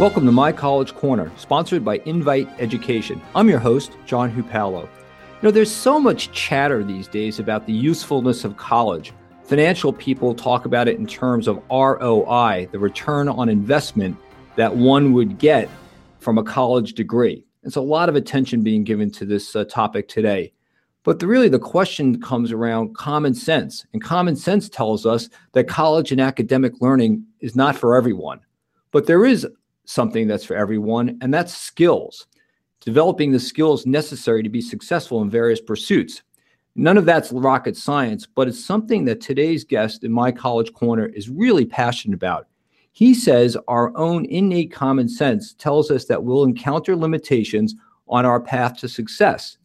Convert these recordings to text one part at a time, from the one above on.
Welcome to My College Corner, sponsored by Invite Education. I'm your host, John Hupalo. You know, there's so much chatter these days about the usefulness of college. Financial people talk about it in terms of ROI, the return on investment that one would get from a college degree. It's a lot of attention being given to this uh, topic today. But the, really, the question comes around common sense. And common sense tells us that college and academic learning is not for everyone. But there is something that's for everyone, and that's skills. Developing the skills necessary to be successful in various pursuits. None of that's rocket science, but it's something that today's guest in my college corner is really passionate about. He says our own innate common sense tells us that we'll encounter limitations on our path to success.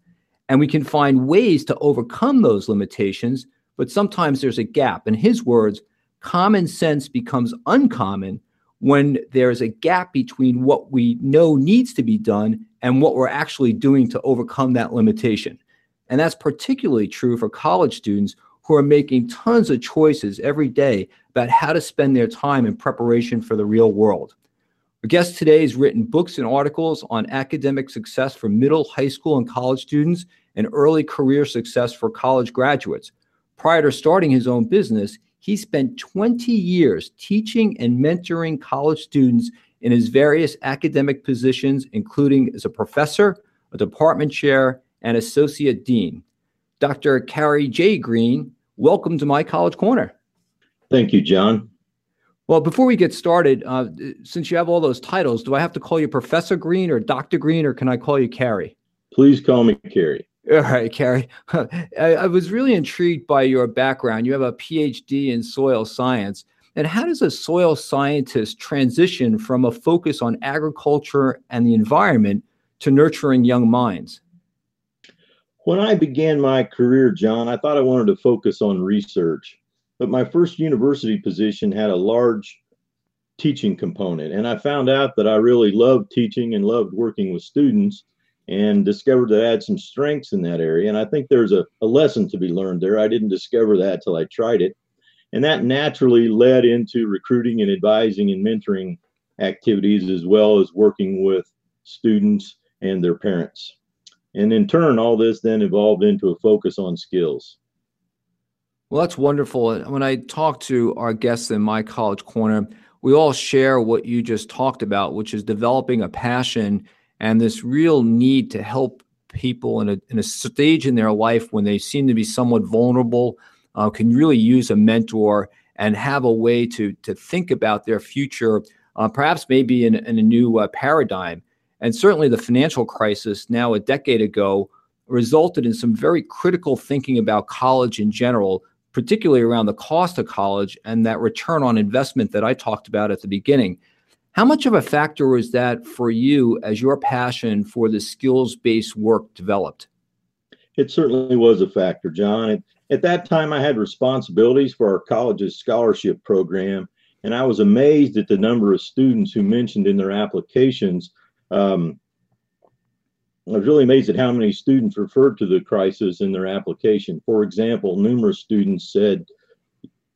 And we can find ways to overcome those limitations, but sometimes there's a gap. In his words, common sense becomes uncommon when there's a gap between what we know needs to be done and what we're actually doing to overcome that limitation. And that's particularly true for college students who are making tons of choices every day about how to spend their time in preparation for the real world. Our guest today has written books and articles on academic success for middle, high school, and college students and early career success for college graduates. Prior to starting his own business, he spent 20 years teaching and mentoring college students in his various academic positions, including as a professor, a department chair, and associate dean. Dr. Cary J. Green, welcome to my College Corner. Thank you, John. Well, before we get started, uh, since you have all those titles, do I have to call you Professor Green or Dr. Green, or can I call you Cary? Please call me Cary. All right, Cary. I, I, was really intrigued by your background. You have a PhD in soil science. And how does a soil scientist transition from a focus on agriculture and the environment to nurturing young minds? When I began my career, John, I thought I wanted to focus on research. But my first university position had a large teaching component. And I found out that I really loved teaching and loved working with students and discovered that I had some strengths in that area. And I think there's a, a lesson to be learned there. I didn't discover that till I tried it. And that naturally led into recruiting and advising and mentoring activities, as well as working with students and their parents. And in turn, all this then evolved into a focus on skills. Well, that's wonderful. When I talk to our guests in my college corner, we all share what you just talked about, which is developing a passion and this real need to help people in a, in a stage in their life when they seem to be somewhat vulnerable uh, can really use a mentor and have a way to to think about their future uh, perhaps maybe in, in a new uh, paradigm. And certainly the financial crisis now a decade ago resulted in some very critical thinking about college in general particularly around the cost of college and that return on investment that i talked about at the beginning how much of a factor was that for you as your passion for the skills based work developed? It certainly was a factor, John. At that time, I had responsibilities for our college's scholarship program, and I was amazed at the number of students who mentioned in their applications. Um, I was really amazed at how many students referred to the crisis in their application. For example, numerous students said,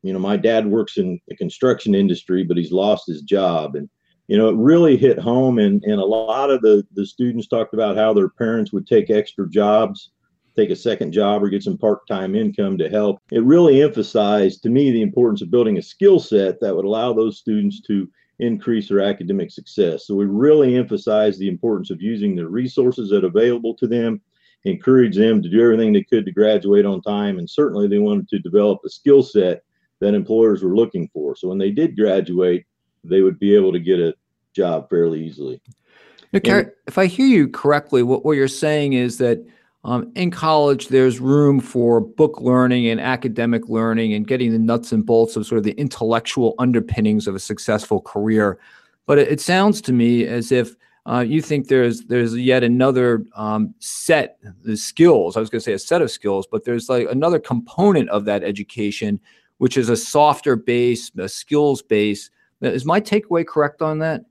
you know, my dad works in the construction industry, but he's lost his job. And you know, it really hit home. And, and a lot of the, the students talked about how their parents would take extra jobs, take a second job, or get some part time income to help. It really emphasized to me the importance of building a skill set that would allow those students to increase their academic success. So we really emphasized the importance of using the resources that are available to them, encourage them to do everything they could to graduate on time, and certainly they wanted to develop a skill set that employers were looking for. So when they did graduate, they would be able to get a job fairly easily. Now, and, if I hear you correctly, what, what you're saying is that um, in college, there's room for book learning and academic learning and getting the nuts and bolts of sort of the intellectual underpinnings of a successful career. But it, it sounds to me as if uh, you think there's there's yet another um, set of skills. I was going to say a set of skills, but there's like another component of that education, which is a softer base, a skills base is my takeaway correct on that?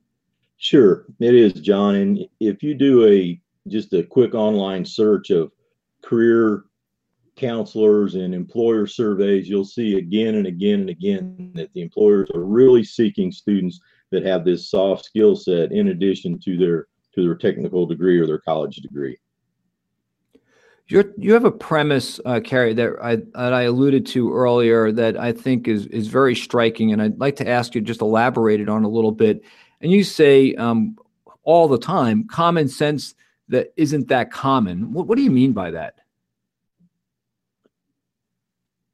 Sure, it is, John. And if you do a just a quick online search of career counselors and employer surveys, you'll see again and again and again that the employers are really seeking students that have this soft skill set in addition to their to their technical degree or their college degree. You're, you have a premise, uh, Cary, that I, that I alluded to earlier that I think is, is very striking, and I'd like to ask you just elaborate it on a little bit. And you say um, all the time, common sense that isn't that common. What, what do you mean by that?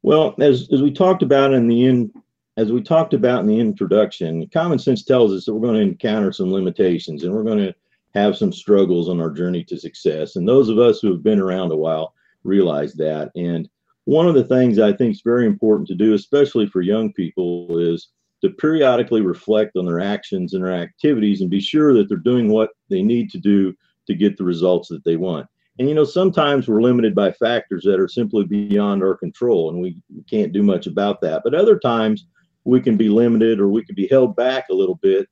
Well, as, as we talked about in the in, as we talked about in the introduction, common sense tells us that we're going to encounter some limitations and we're going to have some struggles on our journey to success. And those of us who have been around a while realize that. And one of the things I think is very important to do, especially for young people, is to periodically reflect on their actions and their activities and be sure that they're doing what they need to do to get the results that they want. And you know, sometimes we're limited by factors that are simply beyond our control, and we can't do much about that. But other times we can be limited or we can be held back a little bit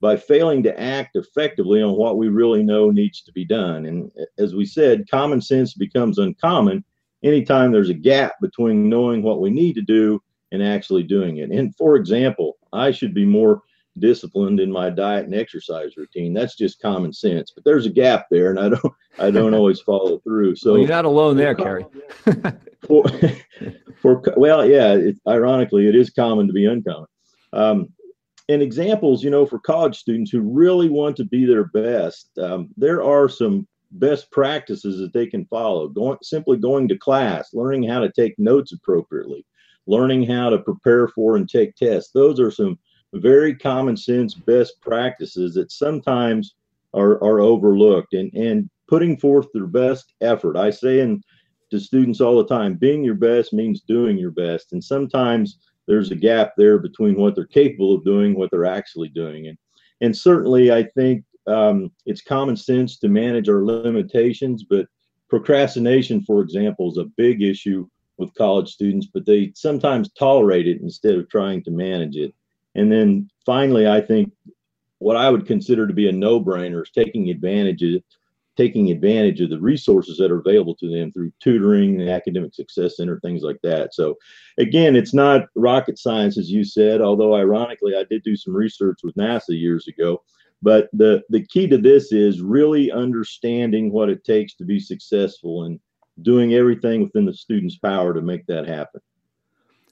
by failing to act effectively on what we really know needs to be done. And as we said, common sense becomes uncommon anytime there's a gap between knowing what we need to do and actually doing it. And for example, I should be more disciplined in my diet and exercise routine. That's just common sense. But there's a gap there, and I don't I don't always follow through. So well, you're not alone there, Cary. for, for well, yeah. It, ironically, it is common to be uncommon. Um, and examples, you know, for college students who really want to be their best, um, there are some best practices that they can follow. Going simply going to class, learning how to take notes appropriately, learning how to prepare for and take tests. Those are some very common sense best practices that sometimes are, are overlooked and, and putting forth their best effort. I say in to students all the time, being your best means doing your best. And sometimes there's a gap there between what they're capable of doing, what they're actually doing. And, and certainly, I think um, it's common sense to manage our limitations, but procrastination, for example, is a big issue with college students, but they sometimes tolerate it instead of trying to manage it. And then finally, I think what I would consider to be a no brainer is taking advantage of taking advantage of the resources that are available to them through tutoring, the academic success center, things like that. So again, it's not rocket science, as you said, although ironically, I did do some research with NASA years ago. But the, the key to this is really understanding what it takes to be successful and doing everything within the student's power to make that happen.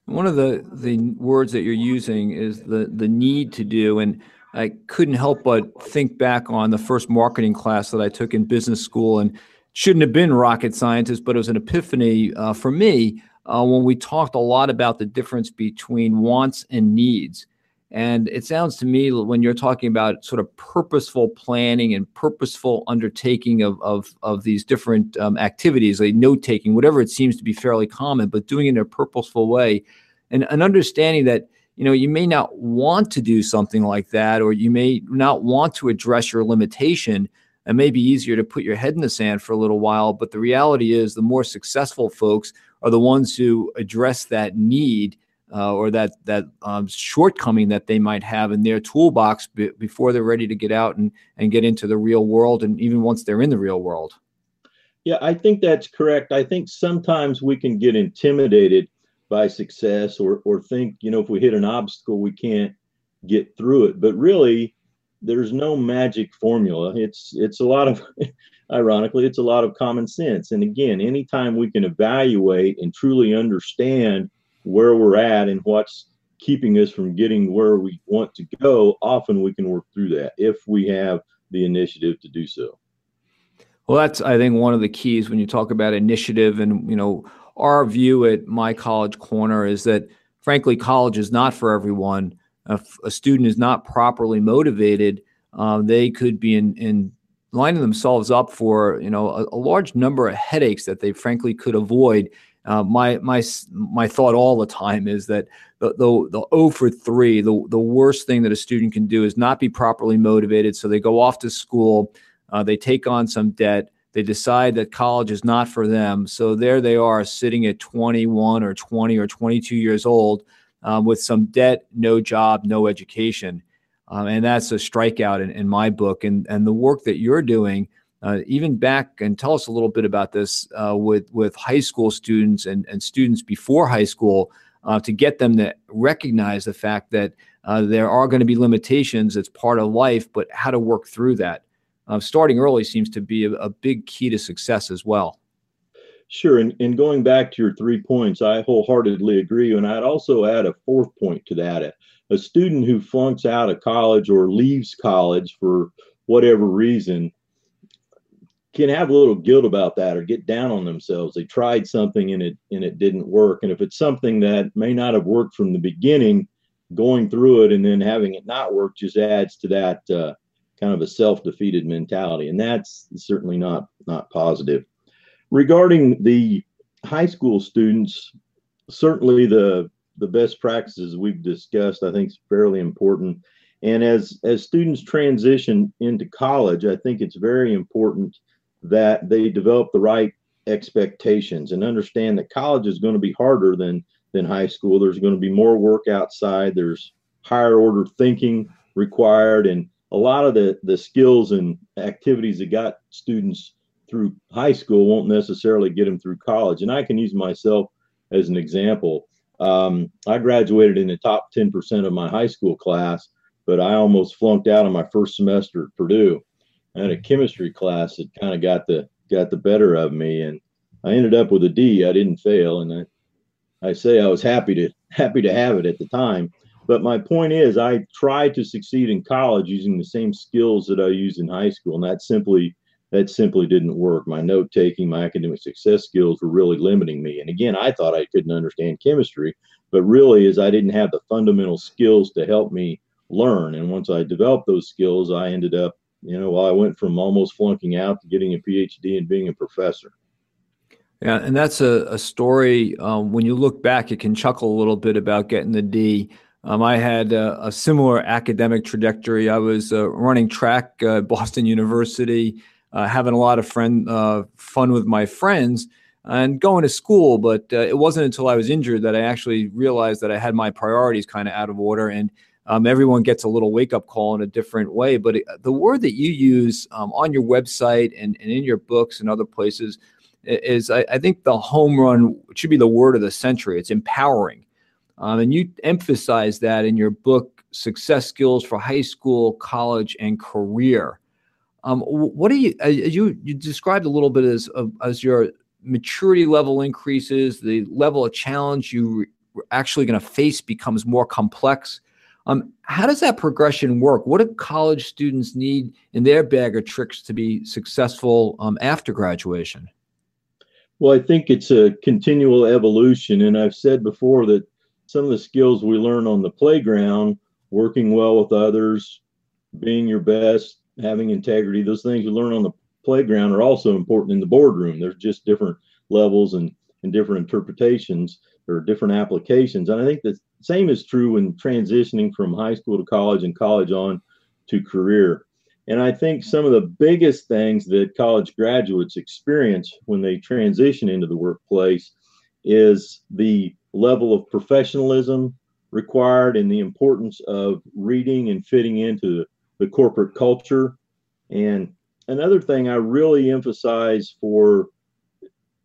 One of the, the words that you're using is the, the need to do. And I couldn't help but think back on the first marketing class that I took in business school, and shouldn't have been rocket scientist, but it was an epiphany uh, for me uh, when we talked a lot about the difference between wants and needs. And it sounds to me when you're talking about sort of purposeful planning and purposeful undertaking of of, of these different um, activities, like note taking, whatever it seems to be fairly common, but doing it in a purposeful way, and an understanding that you know you may not want to do something like that or you may not want to address your limitation it may be easier to put your head in the sand for a little while but the reality is the more successful folks are the ones who address that need uh, or that that um, shortcoming that they might have in their toolbox b- before they're ready to get out and and get into the real world and even once they're in the real world. Yeah i think that's correct. I think sometimes we can get intimidated by success or or think you know if we hit an obstacle we can't get through it. But really there's no magic formula. It's it's a lot of ironically it's a lot of common sense. And again anytime we can evaluate and truly understand where we're at and what's keeping us from getting where we want to go often we can work through that if we have the initiative to do so. Well that's i think one of the keys when you talk about initiative and you know our view at my college corner is that frankly college is not for everyone. If a student is not properly motivated uh, they could be in, in lining themselves up for you know a, a, large number of headaches that they frankly could avoid uh, my my my thought all the time is that the the, the 0 for 3 the, the worst thing that a student can do is not be properly motivated so they go off to school uh, they take on some debt they decide that college is not for them. So there they are sitting at 21 or 20 or 22 years old um, with some debt, no job, no education. Um, and that's a strikeout in, in, my book. And, and the work that you're doing uh, even back and tell us a little bit about this uh, with with high school students and, and students before high school uh, to get them to recognize the fact that uh, there are going to be limitations. It's part of life, but how to work through that. Uh, starting early seems to be a, a, big key to success as well. Sure. And, and going back to your three points, I wholeheartedly agree. And I'd also add a fourth point to that. A, a student who flunks out of college or leaves college for whatever reason can have a little guilt about that or get down on themselves. They tried something and it and it didn't work. And if it's something that may not have worked from the beginning, going through it and then having it not work just adds to that uh, kind of a self-defeated mentality, and that's certainly not not positive. Regarding the high school students, certainly the the best practices we've discussed, I think, is fairly important. And as as students transition into college, I think it's very important that they develop the right expectations and understand that college is going to be harder than than high school. There's going to be more work outside. There's higher order thinking required, and a lot of the the skills and activities that got students through high school won't necessarily get them through college. And I can use myself as an example. Um, I graduated in the top 10% of my high school class, but I almost flunked out on my first semester at Purdue. I had a chemistry class that kind of got the got the better of me, and I ended up with a D. I didn't fail, and I, I say I was happy to happy to have it at the time. But my point is, I tried to succeed in college using the same skills that I used in high school, and that simply that simply didn't work. My note taking, my academic success skills were really limiting me. And again, I thought I couldn't understand chemistry, but really, is I didn't have the fundamental skills to help me learn. And once I developed those skills, I ended up you know, I went from almost flunking out to getting a PhD and being a professor. Yeah, and that's a, a story. Um, when you look back, you can chuckle a little bit about getting the D. Um, I had a, a, similar academic trajectory. I was uh, running track at Boston University, uh, having a lot of friend uh, fun with my friends, and going to school. But uh, it wasn't until I was injured that I actually realized that I had my priorities kind of out of order and um, everyone gets a little wake up call in a different way. But it, the word that you use um, on your website and, and in your books and other places is, I, I, think, the home run should be the word of the century. It's empowering. Um, and you emphasize that in your book, Success Skills for High School, College, and Career. Um, what do you, uh, you, you described a little bit as, as your maturity level increases, the level of challenge you are actually going to face becomes more complex um, how does that progression work? What do college students need in their bag of tricks to be successful um, after graduation? Well, I think it's a continual evolution. And I've said before that some of the skills we learn on the playground, working well with others, being your best, having integrity, those things you learn on the playground are also important in the boardroom. There's just different levels and, and different interpretations or different applications. And I think the same is true when transitioning from high school to college and college on to career. And I think some of the biggest things that college graduates experience when they transition into the workplace is the level of professionalism required and the importance of reading and fitting into the corporate culture. And another thing I really emphasize for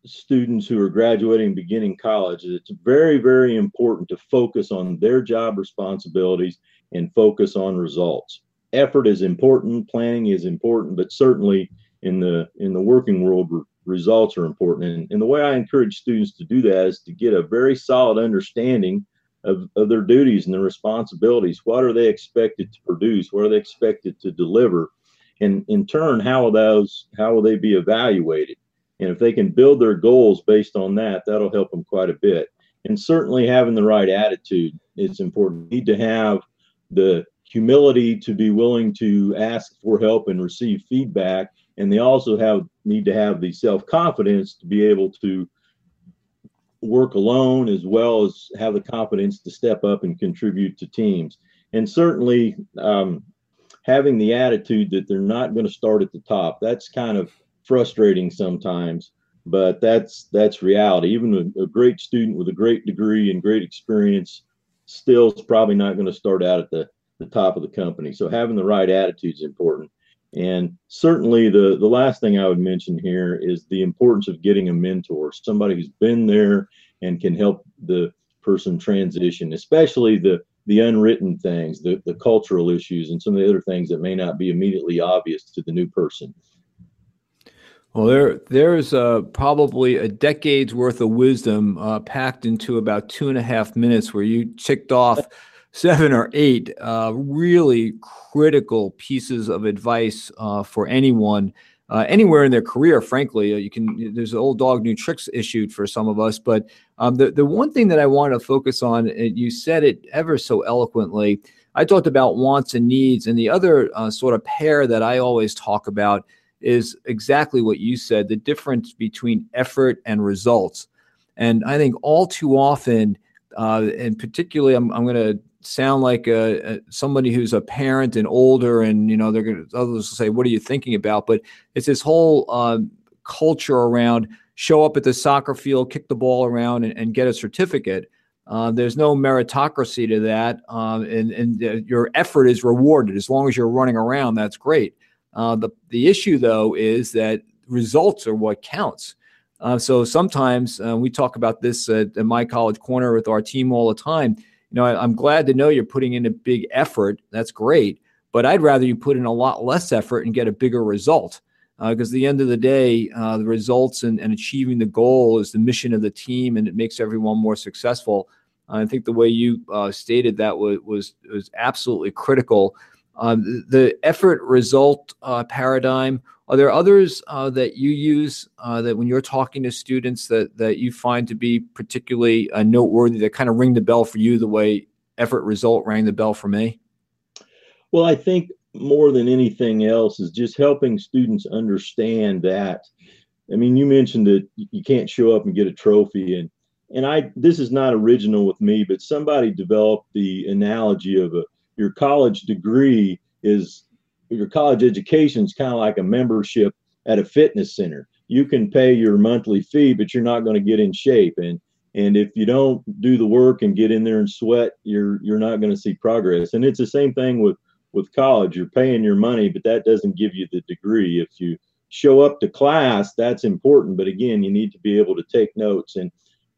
students who are graduating beginning college it's very very important to focus on their job responsibilities and focus on results. Effort is important planning is important but certainly in the in the working world results are important. And, and the way i encourage students to do that is to get a very solid understanding of, of their duties and their responsibilities. What are they expected to produce? What are they expected to deliver? And in turn how will those how will they be evaluated and if they can build their goals based on that, that'll help them quite a bit. And certainly having the right attitude is important. You need to have the humility to be willing to ask for help and receive feedback. And they also have need to have the self-confidence to be able to work alone as well as have the confidence to step up and contribute to teams. And certainly um, having the attitude that they're not going to start at the top. That's kind of frustrating sometimes, but that's that's reality. Even a, a great student with a great degree and great experience still is probably not going to start out at the, the top of the company. So having the right attitude is important. And certainly, the the last thing I would mention here is the importance of getting a mentor, somebody who's been there and can help the person transition, especially the the unwritten things, the, the cultural issues, and some of the other things that may not be immediately obvious to the new person. Well, there there's uh, probably a decade's worth of wisdom uh, packed into about two and a half minutes, where you ticked off seven or eight uh, really critical pieces of advice uh, for anyone. Uh, anywhere in their career, frankly, uh, you can. There's an old dog, new tricks issued for some of us. But um, the the one thing that I want to focus on, and you said it ever so eloquently. I talked about wants and needs, and the other sort of pair that I always talk about is exactly what you said the difference between effort and results. And I think all too often, uh, and particularly, I'm, I'm going to sound like a, a, somebody who's a parent and older, and you know, they're going to others will say, "What are you thinking about?" But it's this whole uh, culture around show up at the soccer field, kick the ball around, and, and get a certificate. Uh, there's no meritocracy to that, um, and, and uh, your effort is rewarded as long as you're running around. That's great. Uh, the the issue though is that results are what counts. Uh, so sometimes uh, we talk about this at, at, my college corner with our team all the time. You know, I, am glad to know you're putting in a big effort. That's great, but I'd rather you put in a lot less effort and get a bigger result. Because uh, at the end of the day, uh, the results and, and, achieving the goal is the mission of the team, and it makes everyone more successful. I think the way you uh, stated that was, was was absolutely critical. Um, the effort result uh, paradigm. Are there others uh, that you use uh, that when you're talking to students that that you find to be particularly uh, noteworthy that kind of ring the bell for you the way effort result rang the bell for me? Well, I think more than anything else is just helping students understand that. I mean, you mentioned that you can't show up and get a trophy, and and I this is not original with me, but somebody developed the analogy of a your college degree is your college education is kind of like a membership at a fitness center. You can pay your monthly fee, but you're not going to get in shape. And and if you don't do the work and get in there and sweat, you're you're not going to see progress. And it's the same thing with with college. You're paying your money, but that doesn't give you the degree. If you show up to class, that's important. But again, you need to be able to take notes and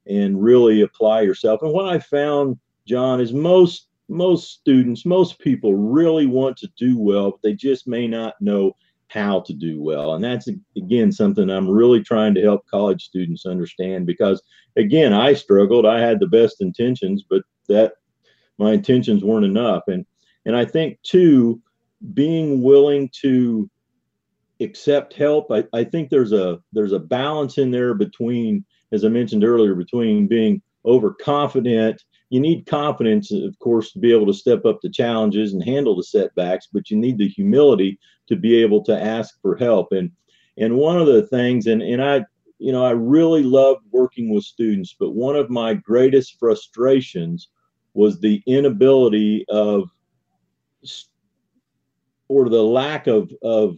and really apply yourself. And what I found, John, is most most students, most people really want to do well, but they just may not know how to do well. And that's, again, something I'm really trying to help college students understand because, again, I struggled. I had the best intentions, but that my intentions weren't enough. And, and I think, too, being willing to accept help, I, I think there's a there's a balance in there between, as I mentioned earlier, between being overconfident you need confidence, of course, to be able to step up to challenges and handle the setbacks, but you need the humility to be able to ask for help. And and one of the things, and, and I, you know, I really loved working with students, but one of my greatest frustrations was the inability of or the lack of of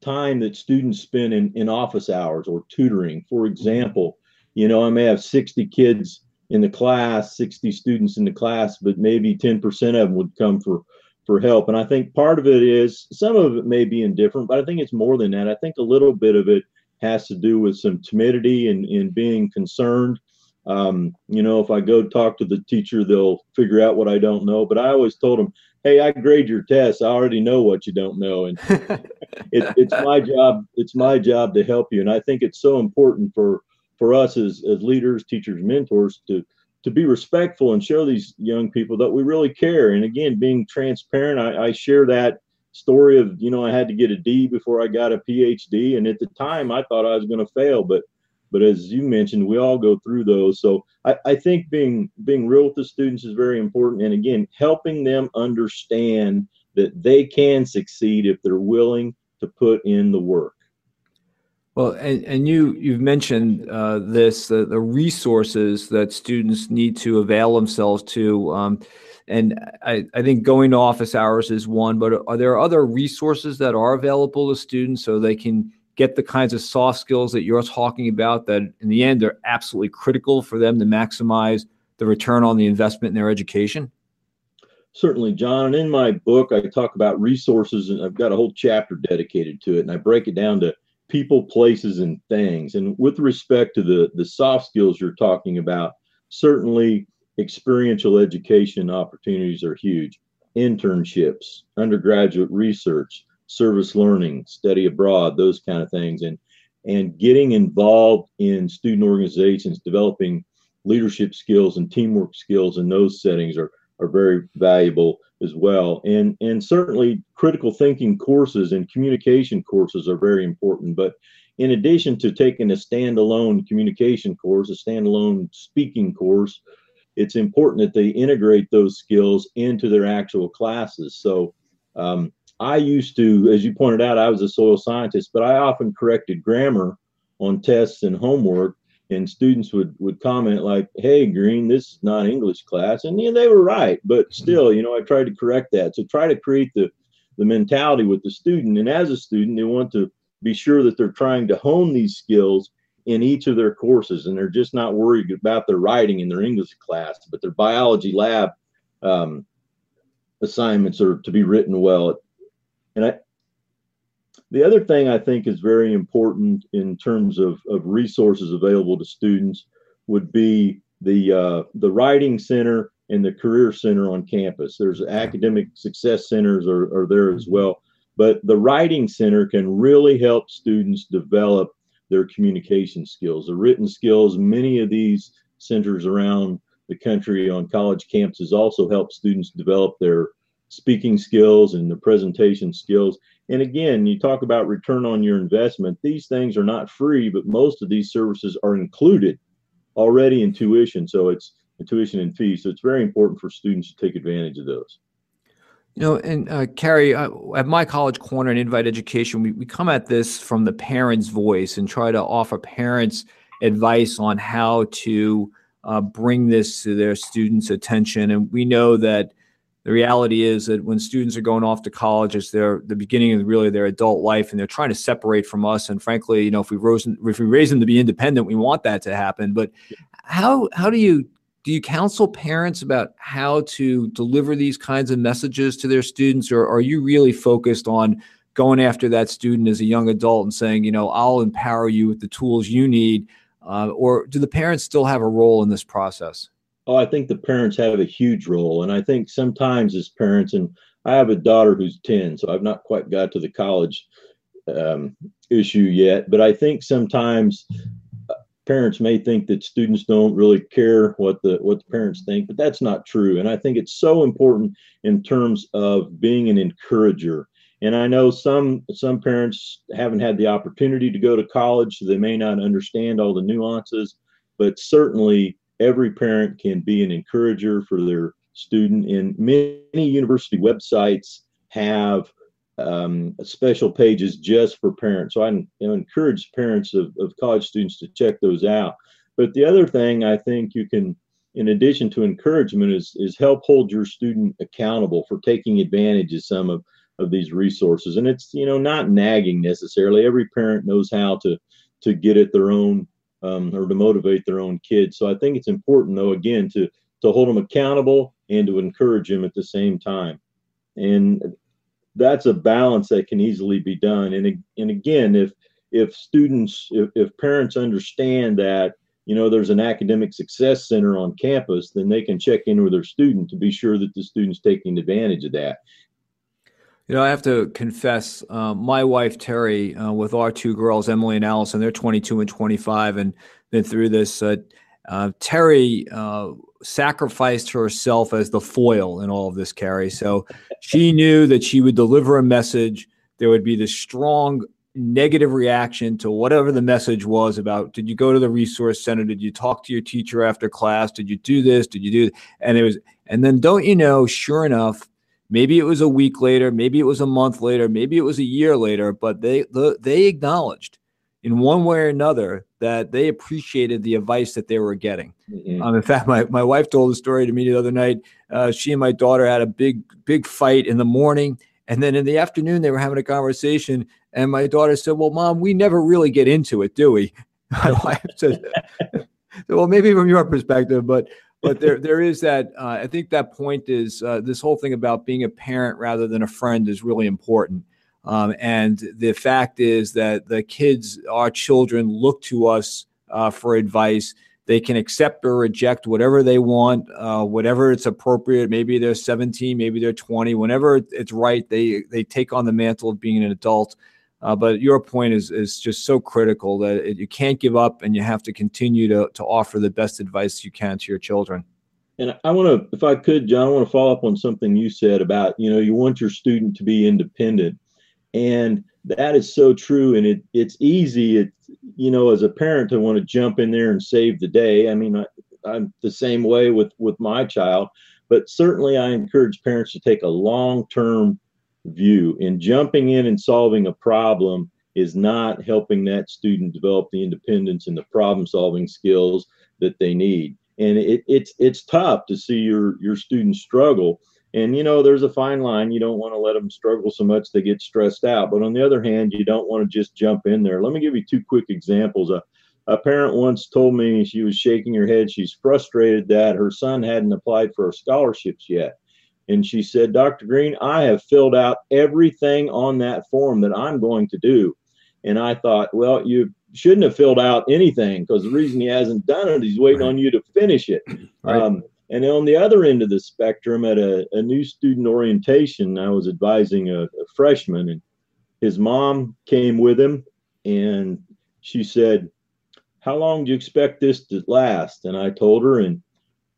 time that students spend in, in office hours or tutoring. For example, you know, I may have 60 kids in the class, 60 students in the class, but maybe 10% of them would come for for help. And I think part of it is some of it may be indifferent, but I think it's more than that. I think a little bit of it has to do with some timidity and, and being concerned. Um, you know, if I go talk to the teacher, they'll figure out what I don't know. But I always told them, hey, I grade your tests. I already know what you don't know. And it, it's my job. It's my job to help you. And I think it's so important for for us as, as leaders, teachers, mentors to to be respectful and show these young people that we really care. And again, being transparent, I, I share that story of you know I had to get a D before I got a PhD, and at the time I thought I was going to fail, but but as you mentioned, we all go through those. So I, I think being being real with the students is very important, and again, helping them understand that they can succeed if they're willing to put in the work. Well, and, and you you've mentioned uh, this the, the resources that students need to avail themselves to, um, and I, I think going to office hours is one. But are there other resources that are available to students so they can get the kinds of soft skills that you're talking about that in the end are absolutely critical for them to maximize the return on the investment in their education? Certainly, John. And in my book, I talk about resources, and I've got a whole chapter dedicated to it. And I break it down to people, places, and things. And with respect to the the soft skills you're talking about, certainly experiential education opportunities are huge. Internships, undergraduate research, service learning, study abroad, those kind of things, and and getting involved in student organizations, developing leadership skills and teamwork skills in those settings are are very valuable as well. And and certainly critical thinking courses and communication courses are very important. But in addition to taking a standalone communication course, a standalone speaking course, it's important that they integrate those skills into their actual classes. So um, I used to, as you pointed out, I was a soil scientist, but I often corrected grammar on tests and homework and students would would comment like hey green this is not english class. And yeah, they were right but mm-hmm. still you know i tried to correct that so try to create the the mentality with the student. And as a student they want to be sure that they're trying to hone these skills in each of their courses and they're just not worried about their writing in their english class but their biology lab um, assignments are to be written well. And i the other thing I think is very important in terms of, of resources available to students would be the uh, the writing center and the career center on campus. There's academic success centers are, are there as well, but the writing center can really help students develop their communication skills, the written skills. Many of these centers around the country on college campuses also help students develop their speaking skills and the presentation skills. And again, you talk about return on your investment. These things are not free, but most of these services are included already in tuition. So it's tuition and fees. So it's very important for students to take advantage of those. You know, and uh, Cary, uh, at my college corner and Invite Education, we, we come at this from the parent's voice and try to offer parents advice on how to uh, bring this to their students' attention. And we know that the reality is that when students are going off to college, it's their the beginning of really their adult life, and they're trying to separate from us. And frankly, you know, if we rose, if we raise them to be independent, we want that to happen. But how how do you do you counsel parents about how to deliver these kinds of messages to their students, or are you really focused on going after that student as a young adult and saying, you know, I'll empower you with the tools you need, uh, or do the parents still have a role in this process? Oh, I think the parents have a huge role. And I think sometimes as parents, and I have a daughter who's 10, so I've not quite got to the college um, issue yet, but I think sometimes uh, parents may think that students don't really care what the what the parents think, but that's not true. And I think it's so important in terms of being an encourager. And I know some some parents haven't had the opportunity to go to college, so they may not understand all the nuances, but certainly every parent can be an encourager for their student. And many university websites have um, special pages just for parents. So I you know, encourage parents of, of college students to check those out. But the other thing I think you can, in addition to encouragement, is, is help hold your student accountable for taking advantage of some of, of these resources. And it's, you know, not nagging necessarily. Every parent knows how to to get at their own um, or to motivate their own kids. So I think it's important, though, again, to to hold them accountable and to encourage them at the same time. And that's a balance that can easily be done. And and again, if if students, if, if parents understand that you know there's an academic success center on campus, then they can check in with their student to be sure that the student's taking advantage of that. You know, I have to confess, uh, my wife Terry, uh, with our two girls, Emily and Allison, they're 22 and 25, and been through this. Uh, uh Terry uh, sacrificed herself as the foil in all of this, Cary. So she knew that she would deliver a message. There would be this strong negative reaction to whatever the message was about did you go to the resource center did you talk to your teacher after class did you do this did you do and it was and then don't you know sure enough Maybe it was a week later, maybe it was a month later, maybe it was a year later, but they they acknowledged in one way or another that they appreciated the advice that they were getting. Mm-hmm. Um, in fact, my, my wife told a story to me the other night. Uh, she and my daughter had a big big fight in the morning, and then in the afternoon they were having a conversation. And my daughter said, "Well, mom, we never really get into it, do we?" My wife said, "Well, maybe from your perspective, but but there there is that. Uh, I think that point is uh, this whole thing about being a parent rather than a friend is really important. Um, and the fact is that the kids, our children, look to us uh, for advice. They can accept or reject whatever they want, uh, whatever it's appropriate. Maybe they're 17, maybe they're 20. Whenever it's right, they they take on the mantle of being an adult. Uh, but your point is is just so critical that it, you can't give up, and you have to continue to to offer the best advice you can to your children. And I want to, if I could, John, I want to follow up on something you said about you know you want your student to be independent, and that is so true. And it it's easy. It you know, as a parent to want to jump in there and save the day. I mean, I, I'm the same way with with my child, but certainly I encourage parents to take a long term view. And jumping in and solving a problem is not helping that student develop the independence and the problem solving skills that they need. And it, it's it's tough to see your your students struggle and you know, there's a fine line. You don't want to let them struggle so much they get stressed out. But on the other hand, you don't want to just jump in there. Let me give you two quick examples. A, a parent once told me she was shaking her head. She's frustrated that her son hadn't applied for scholarships yet. And she said, Dr. Green, I have filled out everything on that form that I'm going to do. And I thought, well, you shouldn't have filled out anything because the reason he hasn't done it, he's waiting right. on you to finish it. Right. Um, and on the other end of the spectrum, at a, a new student orientation, I was advising a, a freshman, and his mom came with him, and she said, How long do you expect this to last? And I told her, and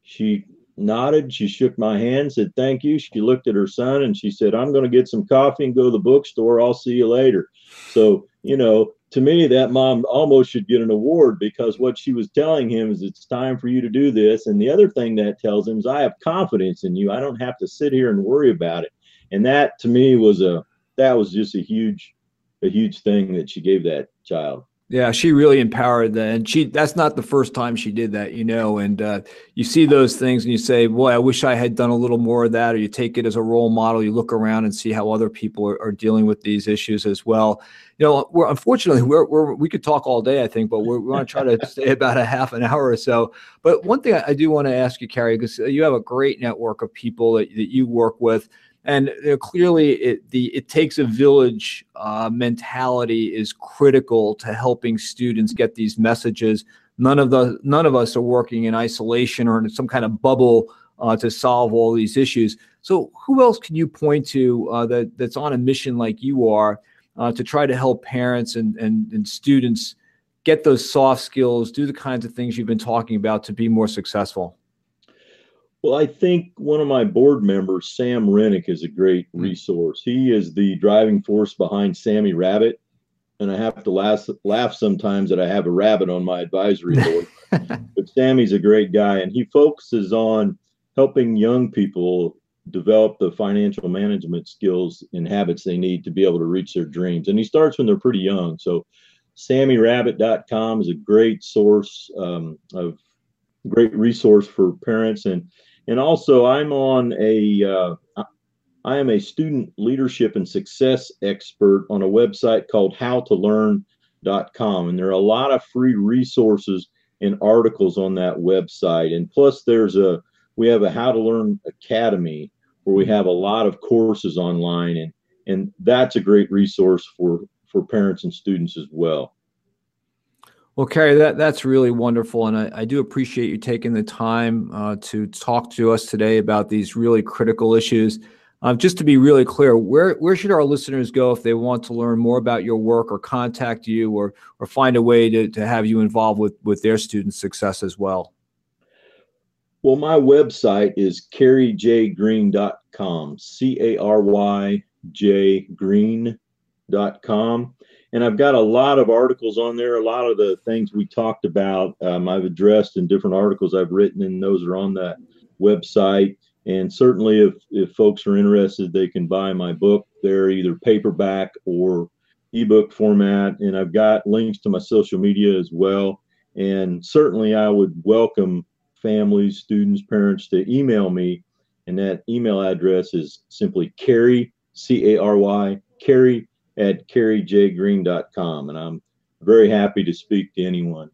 she nodded. She shook my hand, said, Thank you. She looked at her son and she said, I'm going to get some coffee and go to the bookstore. I'll see you later. So, you know, to me, that mom almost should get an award because what she was telling him is it's time for you to do this. And the other thing that tells him is I have confidence in you. I don't have to sit here and worry about it. And that to me was a that was just a huge a huge thing that she gave that child. Yeah, she really empowered that, and she that's not the first time she did that, you know. And uh, you see those things, and you say, "Boy, I wish I had done a little more of that." Or you take it as a role model. You look around and see how other people are, are dealing with these issues as well. You know, we're unfortunately we're, we're we could talk all day, I think, but we're, we want to try to stay about a half an hour or so. But one thing I, I do want to ask you, Cary, because you have a great network of people that, that you work with and clearly it the it takes a village uh, mentality is critical to helping students get these messages. None of the none of us are working in isolation or in some kind of bubble uh, to solve all these issues. So who else can you point to uh, that that's on a mission like you are uh, to try to help parents and, and and students get those soft skills do the kinds of things you've been talking about to be more successful well, I think one of my board members, Sam Renick, is a great hmm. resource. He is the driving force behind Sammy Rabbit. And I have to laugh, laugh sometimes that I have a rabbit on my advisory board. but Sammy's a great guy, and he focuses on helping young people develop the financial management skills and habits they need to be able to reach their dreams. And he starts when they're pretty young. So, SammyRabbit.com is a great source um, of great resource for parents and and also I'm on a uh, I am a student leadership and success expert on a website called howtolearn.com and there are a lot of free resources and articles on that website. And plus there's a we have a how to learn academy where we have a lot of courses online. And and that's a great resource for for parents and students as well well, Cary, that, that's really wonderful. And I, I do appreciate you taking the time uh, to talk to us today about these really critical issues. Um, just to be really clear, where, where should our listeners go if they want to learn more about your work or contact you or, or find a way to, to have you involved with, with their student success as well? Well, my website is caryjgreen.com, C A R Y J green.com and I've got a lot of articles on there. A lot of the things we talked about, um, I've addressed in different articles I've written, and those are on that website. And certainly, if if folks are interested, they can buy my book. They're either paperback or ebook format, and I've got links to my social media as well. And certainly, I would welcome families, students, parents to email me, and that email address is simply Cary C A R Y Cary at caryjgreen.com. And I'm very happy to speak to anyone.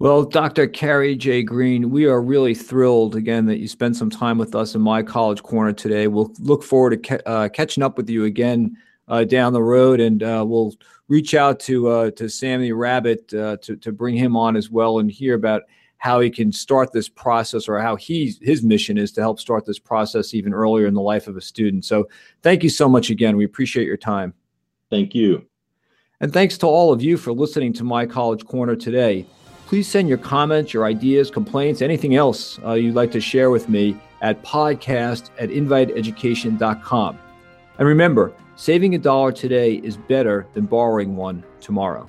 Well, Dr. Cary J. Green, we are really thrilled again that you spent some time with us in my college corner today. We'll look forward to ca- uh, catching up with you again uh, down the road, and uh, we'll reach out to uh, to Sammy Rabbit uh, to to bring him on as well and hear about how he can start this process or how he's his mission is to help start this process even earlier in the life of a student. So, thank you so much again. We appreciate your time. Thank you. And thanks to all of you for listening to my college corner today. Please send your comments, your ideas, complaints, anything else uh, you'd like to share with me at podcast at inviteeducation.com. And remember, saving a dollar today is better than borrowing one tomorrow.